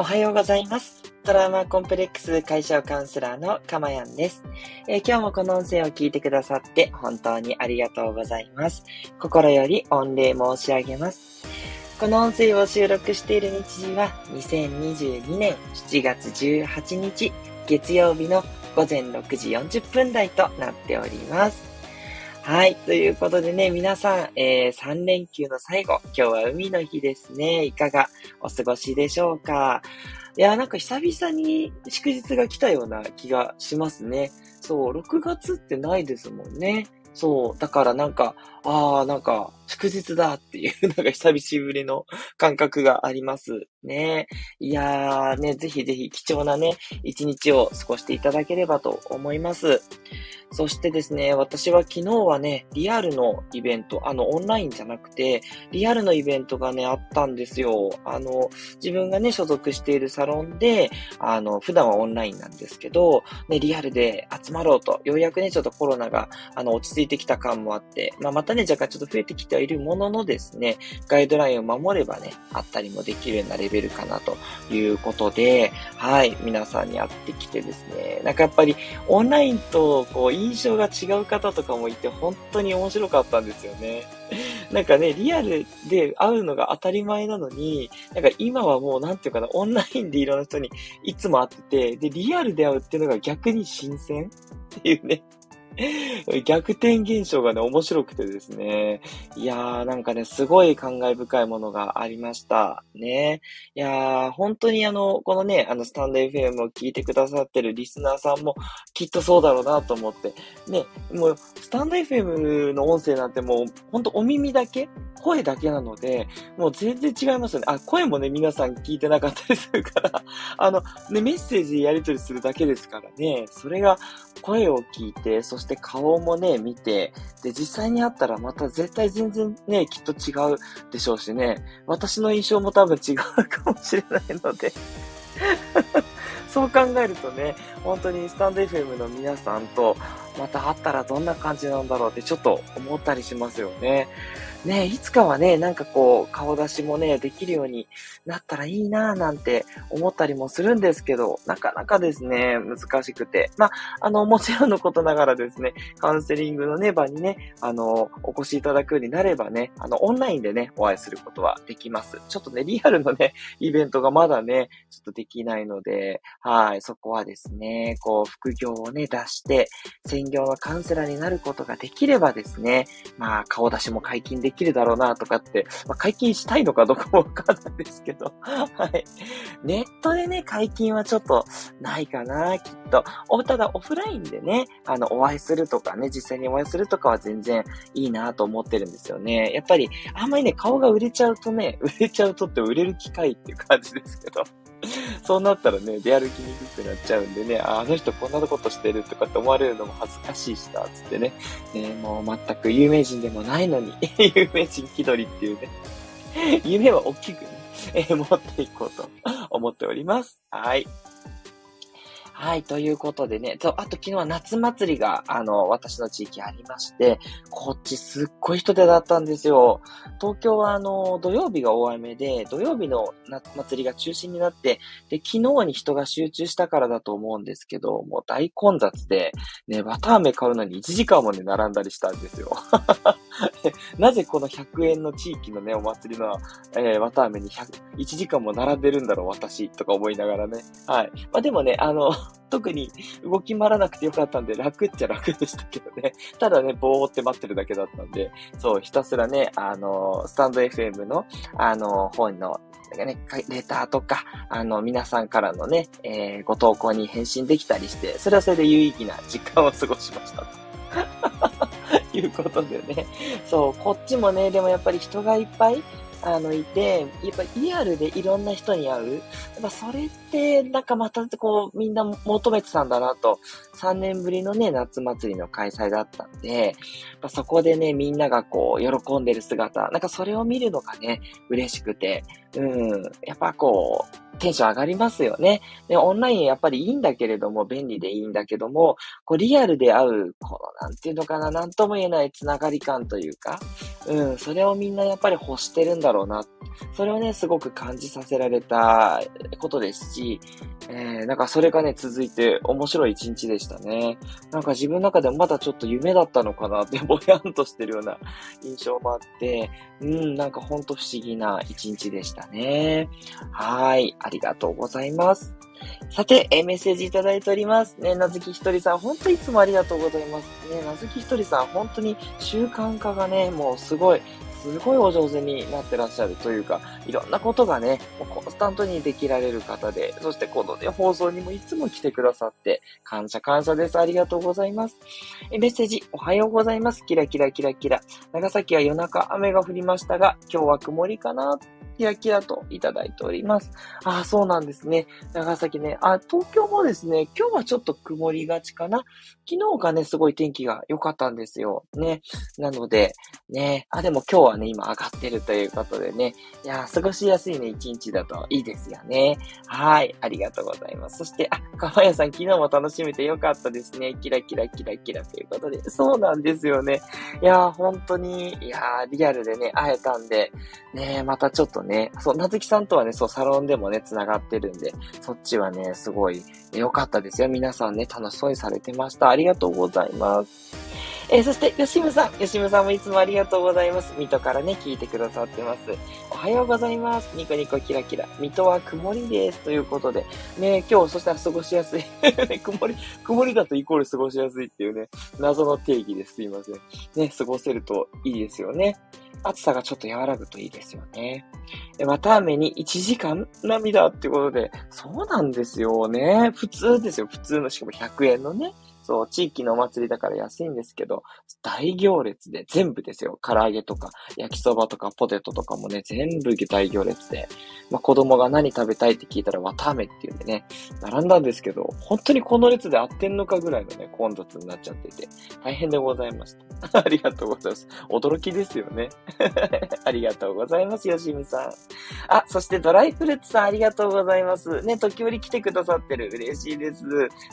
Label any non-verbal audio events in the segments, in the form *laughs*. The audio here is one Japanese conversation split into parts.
おはようございます。トラウマコンプレックス解消カウンセラーのかまやんです、えー今日もこの音声を聞いてくださって本当にありがとうございます。心より御礼申し上げます。この音声を収録している日時は2022年7月18日月曜日の午前6時40分台となっております。はい。ということでね、皆さん、えー、3連休の最後、今日は海の日ですね。いかがお過ごしでしょうか？いや、なんか久々に祝日が来たような気がしますね。そう、6月ってないですもんね。そう、だからなんか、ああ、なんか、祝日だっていう、*laughs* なんか久しぶりの感覚がありますね。いやーね、ぜひぜひ貴重なね、一日を過ごしていただければと思います。そしてですね、私は昨日はね、リアルのイベント、あの、オンラインじゃなくて、リアルのイベントがね、あったんですよ。あの、自分がね、所属しているサロンで、あの、普段はオンラインなんですけど、ね、リアルで集まろうと、ようやくね、ちょっとコロナが、あの、落ち着いてきた感もあって、まあ、またね、若干ちょっと増えてきてはいるもののですね、ガイドラインを守ればね、あったりもできるようなレベルかなということで、はい、皆さんに会ってきてですね、なんかやっぱり、オンラインと、こう、印象が違う方とかもいて、本当に面白かったんですよね。*laughs* なんかね、リアルで会うのが当たり前なのに、なんか今はもうなんていうかな、オンラインでいろんな人にいつも会ってて、で、リアルで会うっていうのが逆に新鮮っていうね。*laughs* 逆転現象がね、面白くてですね。いやー、なんかね、すごい感慨深いものがありました。ね。いやー、本当にあの、このね、あの、スタンド FM を聞いてくださってるリスナーさんも、きっとそうだろうなと思って。ね、もう、スタンド FM の音声なんてもう、本当お耳だけ声だけなので、もう全然違いますよね。あ、声もね、皆さん聞いてなかったりするから、*laughs* あの、ね、メッセージやり取りするだけですからね、それが声を聞いて、そして顔もね、見て、で、実際に会ったらまた絶対全然ね、きっと違うでしょうしね、私の印象も多分違うかもしれないので、*laughs* そう考えるとね、本当にスタンド FM の皆さんとまた会ったらどんな感じなんだろうってちょっと思ったりしますよね。ねいつかはね、なんかこう、顔出しもね、できるようになったらいいなぁなんて思ったりもするんですけど、なかなかですね、難しくて。まあ、あの、もちろんのことながらですね、カウンセリングのね、場にね、あの、お越しいただくようになればね、あの、オンラインでね、お会いすることはできます。ちょっとね、リアルのね、イベントがまだね、ちょっとできないので、はい、そこはですね、こう、副業をね、出して、専業のカウンセラーになることができればですね、まあ、顔出しも解禁でできるだろうな、とかって、まあ、解禁したいのかどうかもわかんないですけど、はい。ネットでね、解禁はちょっとないかな、きっと。おただ、オフラインでね、あの、お会いするとかね、実際にお会いするとかは全然いいなと思ってるんですよね。やっぱり、あんまりね、顔が売れちゃうとね、売れちゃうとって売れる機会っていう感じですけど。*laughs* そうなったらね、出歩きにくくなっちゃうんでね、ああの人こんなことしてるとかって思われるのも恥ずかしいしな、つってね。ねもう全く有名人でもないのに、*laughs* 有名人気取りっていうね。*laughs* 夢は大きくね、え持っていこうと思っております。はい。はい、ということでね、そうあと昨日は夏祭りが、あの、私の地域ありまして、こっちすっごい人手だったんですよ。東京はあの、土曜日が大雨で、土曜日の夏祭りが中心になって、で、昨日に人が集中したからだと思うんですけど、もう大混雑で、ね、綿飴買うのに1時間もね、並んだりしたんですよ。*laughs* なぜこの100円の地域のね、お祭りの、えー、綿飴に100 1時間も並んでるんだろう、私、とか思いながらね。はい。まあでもね、あの、*laughs* 特に動き回らなくてよかったんで、楽っちゃ楽でしたけどね。ただね、ぼーって待ってるだけだったんで、そう、ひたすらね、あの、スタンド FM の、あの、本の、なんかね、レターとか、あの、皆さんからのね、えーご投稿に返信できたりして、それはそれで有意義な時間を過ごしました。と *laughs* いうことでね。そう、こっちもね、でもやっぱり人がいっぱい、あの、いて、やっぱリアルでいろんな人に会う。やっぱそれって、なんかまたこう、みんな求めてたんだなと、3年ぶりのね、夏祭りの開催だったんで、やっぱそこでね、みんながこう、喜んでる姿、なんかそれを見るのがね、嬉しくて、うん、やっぱこう、テンション上がりますよね。で、オンラインやっぱりいいんだけれども、便利でいいんだけども、こうリアルで会う、この、なんていうのかな、なんとも言えないつながり感というか、うん、それをみんなやっぱり欲してるんだろうな。それをね、すごく感じさせられたことですし、えー、なんかそれがね、続いて面白い一日でしたね。なんか自分の中でもまだちょっと夢だったのかなってぼやんとしてるような印象もあって、うん、なんかほんと不思議な一日でしたね。はい。ありがとうございます。さて、えメッセージいただいております。ね、なずきひとりさん、本当いつもありがとうございます。ね、なずきひとりさん、本当に習慣化がね、もうすごい、すごいお上手になってらっしゃるというか、いろんなことがね、もうコンスタントにできられる方で、そしてこのね、放送にもいつも来てくださって、感謝感謝です。ありがとうございます。えメッセージ、おはようございます。キラキラキラキラ。長崎は夜中雨が降りましたが、今日は曇りかなキラキラといただいております。あ、そうなんですね。長崎ね。あ、東京もですね、今日はちょっと曇りがちかな。昨日がね、すごい天気が良かったんですよ。ね。なので、ね。あ、でも今日はね、今上がってるということでね。いや過ごしやすいね、一日だといいですよね。はい。ありがとうございます。そして、あ、かわやさん、昨日も楽しめてよかったですね。キラキラキラキラということで。そうなんですよね。いや、本当に、いや、リアルでね、会えたんで、ね、またちょっとね、ねそう、なずきさんとはね、そう、サロンでもね、繋がってるんで、そっちはね、すごい良かったですよ。皆さんね、楽しそうにされてました。ありがとうございます。えー、そして、吉ムさん。吉ムさんもいつもありがとうございます。水戸からね、聞いてくださってます。おはようございます。ニコニコキラキラ。水戸は曇りです。ということで。ね、今日、そしたら過ごしやすい。*laughs* 曇り、曇りだとイコール過ごしやすいっていうね、謎の定義ですいません。ね、過ごせるといいですよね。暑さがちょっと和らぐといいですよね。また雨に1時間涙ってことで、そうなんですよね。普通ですよ。普通の、しかも100円のね。そう、地域のお祭りだから安いんですけど、大行列で全部ですよ。唐揚げとか、焼きそばとか、ポテトとかもね、全部大行列で。まあ、子供が何食べたいって聞いたら、綿飴っていうんでね、並んだんですけど、本当にこの列で合ってんのかぐらいのね、混雑になっちゃってて、大変でございました。*laughs* ありがとうございます。驚きですよね。*laughs* ありがとうございます、よしみさん。あ、そしてドライフルーツさんありがとうございます。ね、時折来てくださってる。嬉しいです。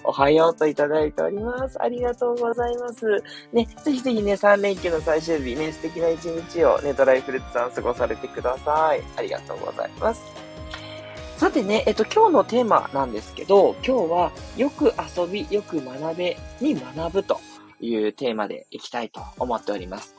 おはようといただいております。ありがとうございます。ね、ぜひぜひね、3連休の最終日ね、素敵な一日をね、ドライフルーツさん過ごされてください。ありがとうございます。さてね、えっと、今日のテーマなんですけど、今日は、よく遊び、よく学べに学ぶというテーマでいきたいと思っております。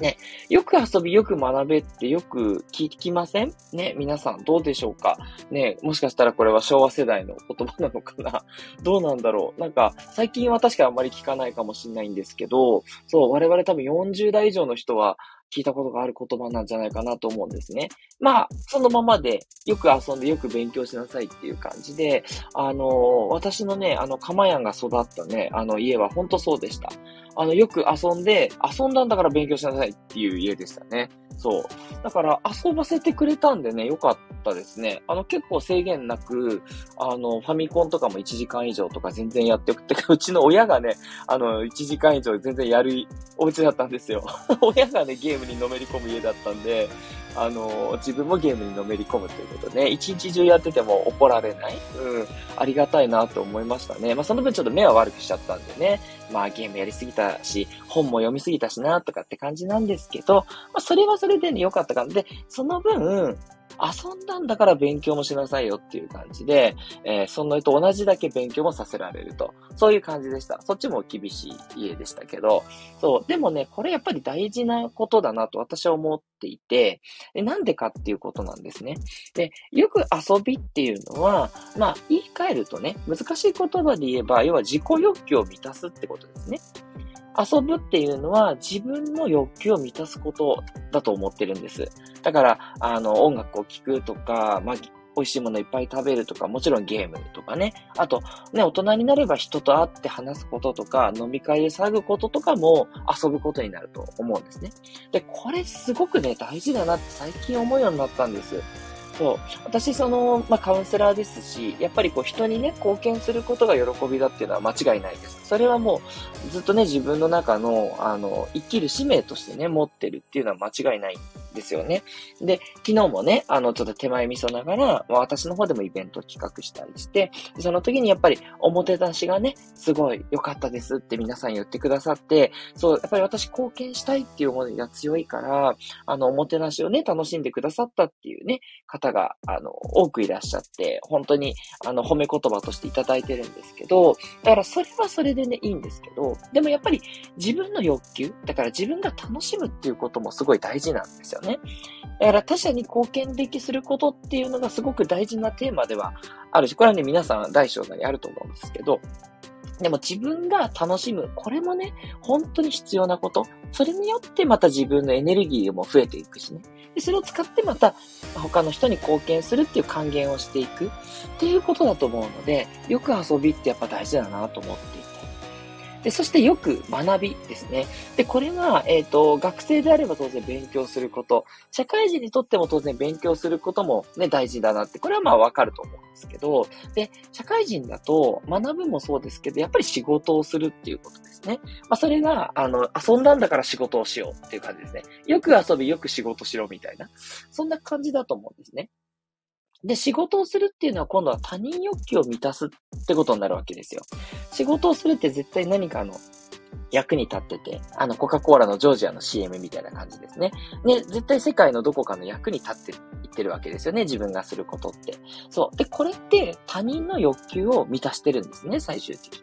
ね、よく遊び、よく学べってよく聞きません？ね、皆さんどうでしょうか？ね、もしかしたらこれは昭和世代の言葉なのかな？*laughs* どうなんだろう？なんか、最近は確かあんまり聞かないかもしれないんですけど、そう、我々多分40代以上の人は、聞いたことがある言葉なんじゃないかなと思うんですね。まあ、そのままで、よく遊んでよく勉強しなさいっていう感じで、あの、私のね、あの、かまやんが育ったね、あの家は本当そうでした。あの、よく遊んで、遊んだんだから勉強しなさいっていう家でしたね。そう。だから遊ばせてくれたんでね、よかったですね。あの結構制限なく、あの、ファミコンとかも1時間以上とか全然やってくって、*laughs* うちの親がね、あの、1時間以上全然やるお家だったんですよ。*laughs* 親がね、ゲームにのめり込む家だったんで、あの、自分もゲームにのめり込むということね、一日中やってても怒られない。うん。ありがたいなと思いましたね。まあ、その分ちょっと目は悪くしちゃったんでね。まあ、ゲームやりすぎたし、本も読みすぎたしな、とかって感じなんですけど、まあ、それはそれでね、良かったかな。で、その分、遊んだんだから勉強もしなさいよっていう感じで、えー、そのと同じだけ勉強もさせられると。そういう感じでした。そっちも厳しい家でしたけど、そう。でもね、これやっぱり大事なことだなと私は思っていて、なんでかっていうことなんですね。で、よく遊びっていうのは、まあ、言い換えるとね、難しい言葉で言えば、要は自己欲求を満たすってことですね。遊ぶっていうのは自分の欲求を満たすことだと思ってるんです。だから、あの、音楽を聴くとか、まあ、美味しいものいっぱい食べるとか、もちろんゲームとかね。あと、ね、大人になれば人と会って話すこととか、飲み会で騒ぐこととかも遊ぶことになると思うんですね。で、これすごくね、大事だなって最近思うようになったんです。そう。私、その、まあ、カウンセラーですし、やっぱりこう、人にね、貢献することが喜びだっていうのは間違いないです。それはもう、ずっとね、自分の中の、あの、生きる使命としてね、持ってるっていうのは間違いないですよね。で、昨日もね、あの、ちょっと手前味噌ながら、ま、私の方でもイベント企画したりして、その時にやっぱりおもてなしがね、すごい良かったですって皆さん言ってくださって、そう、やっぱり私貢献したいっていう思いが強いから、あの、おもてなしをね、楽しんでくださったっていうね、方が、あの、多くいらっしゃって、本当に、あの、褒め言葉としていただいてるんですけど、だからそれはそれでね、いいんですけど、でもやっぱり自分の欲求、だから自分が楽しむっていうこともすごい大事なんですよね。ねだから他者に貢献できすることっていうのがすごく大事なテーマではあるし、これはね、皆さん大小なりあると思うんですけど、でも自分が楽しむ。これもね、本当に必要なこと。それによってまた自分のエネルギーも増えていくしね。でそれを使ってまた他の人に貢献するっていう還元をしていくっていうことだと思うので、よく遊びってやっぱ大事だなと思って。で、そしてよく学びですね。で、これは、えっ、ー、と、学生であれば当然勉強すること、社会人にとっても当然勉強することもね、大事だなって、これはまあわかると思うんですけど、で、社会人だと学ぶもそうですけど、やっぱり仕事をするっていうことですね。まあ、それが、あの、遊んだんだから仕事をしようっていう感じですね。よく遊び、よく仕事しろみたいな。そんな感じだと思うんですね。で、仕事をするっていうのは今度は他人欲求を満たすってことになるわけですよ。仕事をするって絶対何かの役に立ってて、あの、コカ・コーラのジョージアの CM みたいな感じですね。ね、絶対世界のどこかの役に立っていってるわけですよね、自分がすることって。そう。で、これって他人の欲求を満たしてるんですね、最終的に。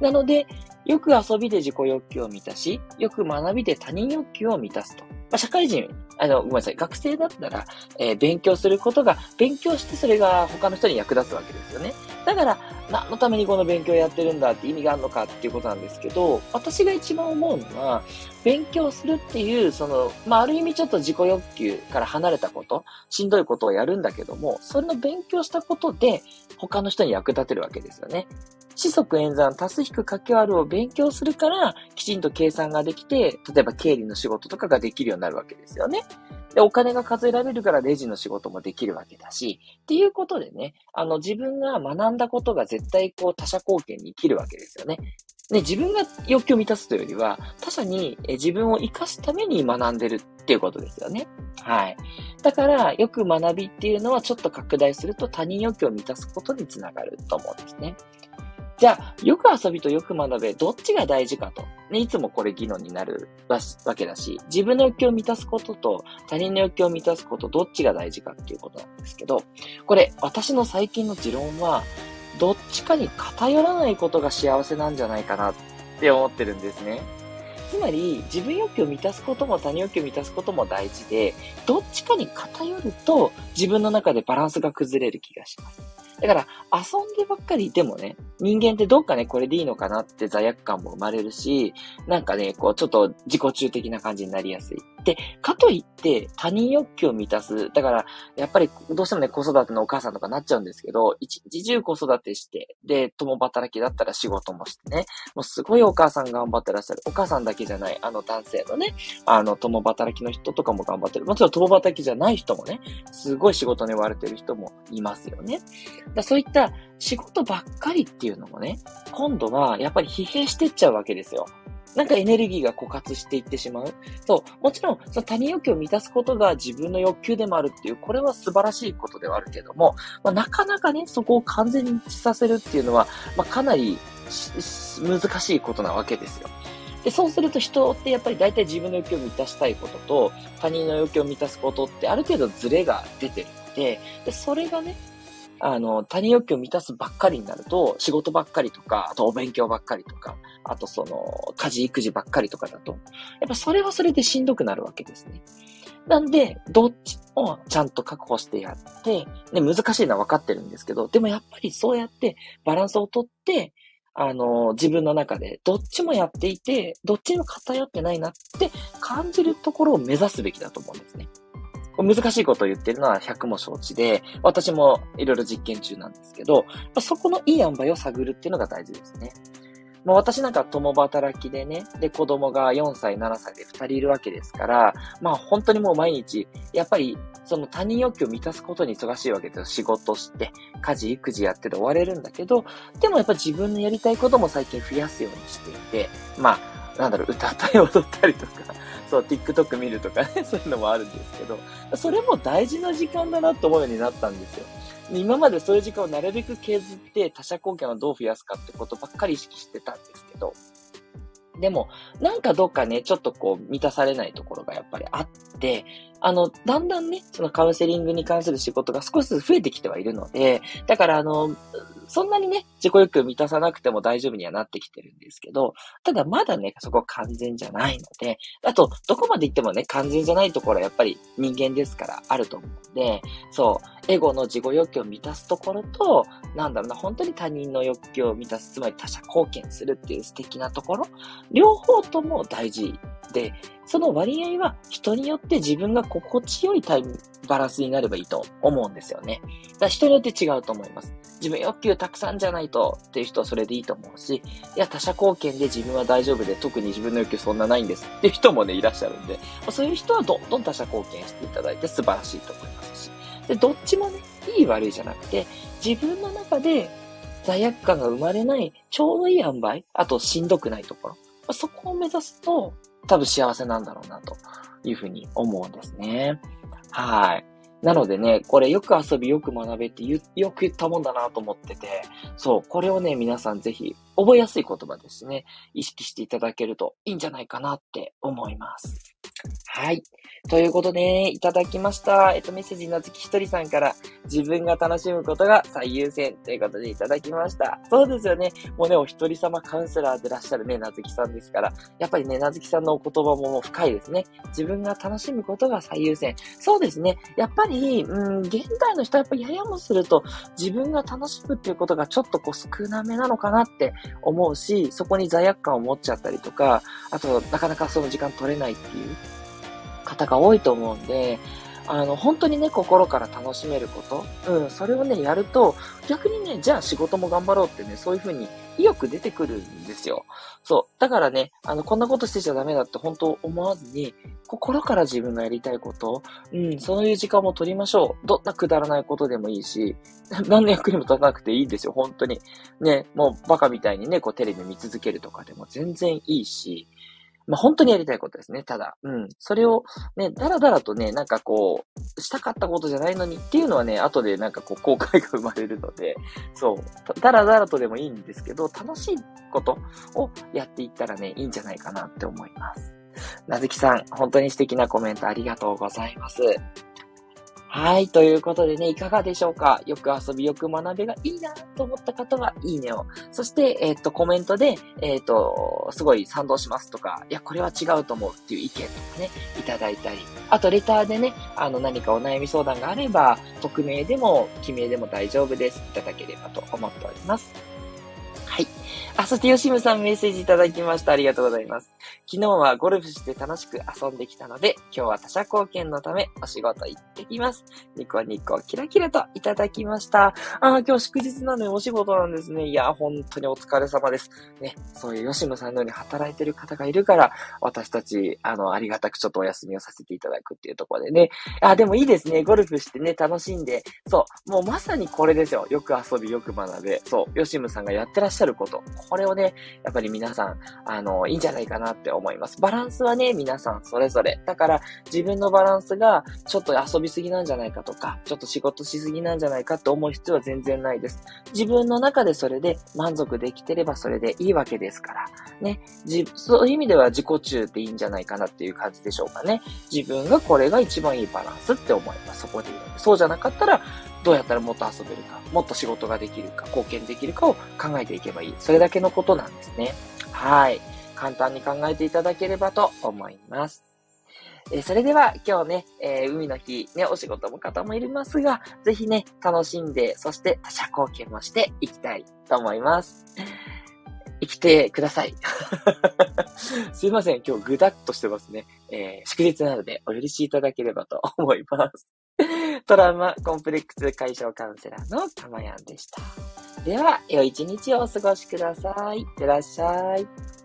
なので、よく遊びで自己欲求を満たし、よく学びで他人欲求を満たすと。まあ、社会人、あの、ごめんなさい、学生だったら、えー、勉強することが、勉強してそれが他の人に役立つわけですよね。だから、何のためにこの勉強をやってるんだって意味があるのかっていうことなんですけど、私が一番思うのは、勉強するっていう、その、まあ、ある意味ちょっと自己欲求から離れたこと、しんどいことをやるんだけども、それの勉強したことで、他の人に役立てるわけですよね。四則演算、足す引く掛け割るを勉強するから、きちんと計算ができて、例えば経理の仕事とかができるようになるわけですよね。で、お金が数えられるからレジの仕事もできるわけだし、っていうことでね、あの、自分が学んだことが絶対こう他者貢献に生きるわけですよね。ね、自分が欲求を満たすというよりは、他者に自分を活かすために学んでるっていうことですよね。はい。だから、よく学びっていうのはちょっと拡大すると他人欲求を満たすことにつながると思うんですね。じゃあ、よく遊びとよく学べ、どっちが大事かと。ね、いつもこれ議論になるわけだし、自分の欲求を満たすことと他人の欲求を満たすこと、どっちが大事かっていうことなんですけど、これ、私の最近の持論は、どっちかに偏らないことが幸せなんじゃないかなって思ってるんですね。つまり、自分欲求を満たすことも他人欲求を満たすことも大事で、どっちかに偏ると自分の中でバランスが崩れる気がします。だから、遊んでばっかりいてもね、人間ってどっかね、これでいいのかなって罪悪感も生まれるし、なんかね、こう、ちょっと自己中的な感じになりやすい。で、かといって他人欲求を満たす。だから、やっぱりどうしてもね、子育てのお母さんとかなっちゃうんですけど、一日中子育てして、で、共働きだったら仕事もしてね、もうすごいお母さん頑張ってらっしゃる。お母さんだけじゃない、あの男性のね、あの共働きの人とかも頑張ってる。もちろん共働きじゃない人もね、すごい仕事に追われてる人もいますよね。だそういった仕事ばっかりってていうのもね、今度はやっぱり疲弊してっちゃうわけですよ。なんかエネルギーが枯渇していってしまう。そう。もちろん、その他人欲求を満たすことが自分の欲求でもあるっていう、これは素晴らしいことではあるけども、まあ、なかなかね、そこを完全に一致させるっていうのは、まあ、かなり難しいことなわけですよ。で、そうすると人ってやっぱり大体自分の欲求を満たしたいことと、他人の欲求を満たすことってある程度ズレが出てるので、で、それがね、あの、他人欲求を満たすばっかりになると、仕事ばっかりとか、あとお勉強ばっかりとか、あとその、家事育児ばっかりとかだと、やっぱそれはそれでしんどくなるわけですね。なんで、どっちもちゃんと確保してやって、ね、難しいのは分かってるんですけど、でもやっぱりそうやってバランスをとって、あの、自分の中でどっちもやっていて、どっちにも偏ってないなって感じるところを目指すべきだと思うんですね。難しいことを言ってるのは100も承知で、私もいろいろ実験中なんですけど、そこのいい塩梅を探るっていうのが大事ですね。まあ、私なんか共働きでね、で子供が4歳、7歳で2人いるわけですから、まあ本当にもう毎日、やっぱりその他人欲求を満たすことに忙しいわけですよ。仕事して、家事、育児やってて終われるんだけど、でもやっぱ自分のやりたいことも最近増やすようにしていて、まあなんだろう、歌ったり踊ったりとか、*laughs* そう、TikTok 見るとかね、*laughs* そういうのもあるんですけど、それも大事な時間だなと思うようになったんですよ。今までそういう時間をなるべく削って他者貢献をどう増やすかってことばっかり意識してたんですけど、でも、なんかどっかね、ちょっとこう、満たされないところがやっぱりあって、あの、だんだんね、そのカウンセリングに関する仕事が少しずつ増えてきてはいるので、だからあの、そんなにね、自己欲満たさなくても大丈夫にはなってきてるんですけど、ただまだね、そこ完全じゃないので、あと、どこまで行ってもね、完全じゃないところはやっぱり人間ですからあると思うんで、そう、エゴの自己欲求を満たすところと、なんだろうな、本当に他人の欲求を満たす、つまり他者貢献するっていう素敵なところ、両方とも大事で、その割合は人によって自分が心地よいタイム、バランスになればいいと思うんですよね。だから人によって違うと思います。自分欲求たくさんじゃないとっていう人はそれでいいと思うし、いや、他者貢献で自分は大丈夫で特に自分の欲求そんなないんですっていう人もね、いらっしゃるんで、そういう人はどんどん他者貢献していただいて素晴らしいと思いますし。で、どっちもね、いい悪いじゃなくて、自分の中で罪悪感が生まれないちょうどいい塩梅、あとしんどくないところ。そこを目指すと、多分幸せなんだろうな、というふうに思うんですね。はい。なのでね、これよく遊び、よく学べってよく言ったもんだなと思ってて、そう、これをね、皆さんぜひ覚えやすい言葉ですね、意識していただけるといいんじゃないかなって思います。はい。ということで、いただきました。えっと、メッセージなずきひとりさんから、自分が楽しむことが最優先ということでいただきました。そうですよね。もうね、お一人様カウンセラーでいらっしゃるね、なずきさんですから、やっぱりね、なずきさんのお言葉も深いですね。自分が楽しむことが最優先。そうですね。やっぱり、うん、現代の人はやっぱりややもすると、自分が楽しむっていうことがちょっとこう少なめなのかなって思うし、そこに罪悪感を持っちゃったりとか、あと、なかなかその時間取れないっていう方が多いと思うんで、あの、本当にね、心から楽しめること、うん、それをね、やると、逆にね、じゃあ仕事も頑張ろうってね、そういう風に意欲出てくるんですよ。そう。だからね、あの、こんなことしてちゃダメだって本当思わずに、心から自分のやりたいこと、うん、そういう時間も取りましょう。どんなくだらないことでもいいし、*laughs* 何の役にも立たなくていいんですよ、本当に。ね、もうバカみたいにね、こうテレビ見続けるとかでも全然いいし、まあ、本当にやりたいことですね。ただ、うん。それをね、だらだらとね、なんかこう、したかったことじゃないのにっていうのはね、後でなんかこう、後悔が生まれるので、そう。だらだらとでもいいんですけど、楽しいことをやっていったらね、いいんじゃないかなって思います。なずきさん、本当に素敵なコメントありがとうございます。はい。ということでね、いかがでしょうか？よく遊び、よく学べがいいなと思った方は、いいねを。そして、えっ、ー、と、コメントで、えっ、ー、と、すごい賛同しますとか、いや、これは違うと思うっていう意見とかね、いただいたり。あと、レターでね、あの、何かお悩み相談があれば、匿名でも、記名でも大丈夫です。いただければと思っております。あ、そして吉ムさんメッセージいただきました。ありがとうございます。昨日はゴルフして楽しく遊んできたので、今日は他者貢献のためお仕事行ってきます。ニコニコキラキラといただきました。あ、今日祝日なのにお仕事なんですね。いや、本当にお疲れ様です。ね、そういう吉ムさんのように働いてる方がいるから、私たち、あの、ありがたくちょっとお休みをさせていただくっていうところでね。あ、でもいいですね。ゴルフしてね、楽しんで。そう、もうまさにこれですよ。よく遊び、よく学べ。そう、吉ムさんがやってらっしゃること。これをね、やっぱり皆さん、あの、いいんじゃないかなって思います。バランスはね、皆さんそれぞれ。だから、自分のバランスが、ちょっと遊びすぎなんじゃないかとか、ちょっと仕事しすぎなんじゃないかって思う必要は全然ないです。自分の中でそれで満足できてればそれでいいわけですから。ね。そういう意味では自己中でいいんじゃないかなっていう感じでしょうかね。自分がこれが一番いいバランスって思います。そこでいいので。そうじゃなかったら、どうやったらもっと遊べるか、もっと仕事ができるか、貢献できるかを考えていけばいい。それだけのことなんですね。はい。簡単に考えていただければと思います。え、それでは今日ね、えー、海の日、ね、お仕事の方もいますが、ぜひね、楽しんで、そして他者貢献もしていきたいと思います。生きてください。*laughs* すいません、今日ぐだっとしてますね。えー、祝日なのでお許しいただければと思います。*laughs* トラウマコンプレックス解消カウンセラーのたまやんでした。では、良い一日をお過ごしください。いってらっしゃい。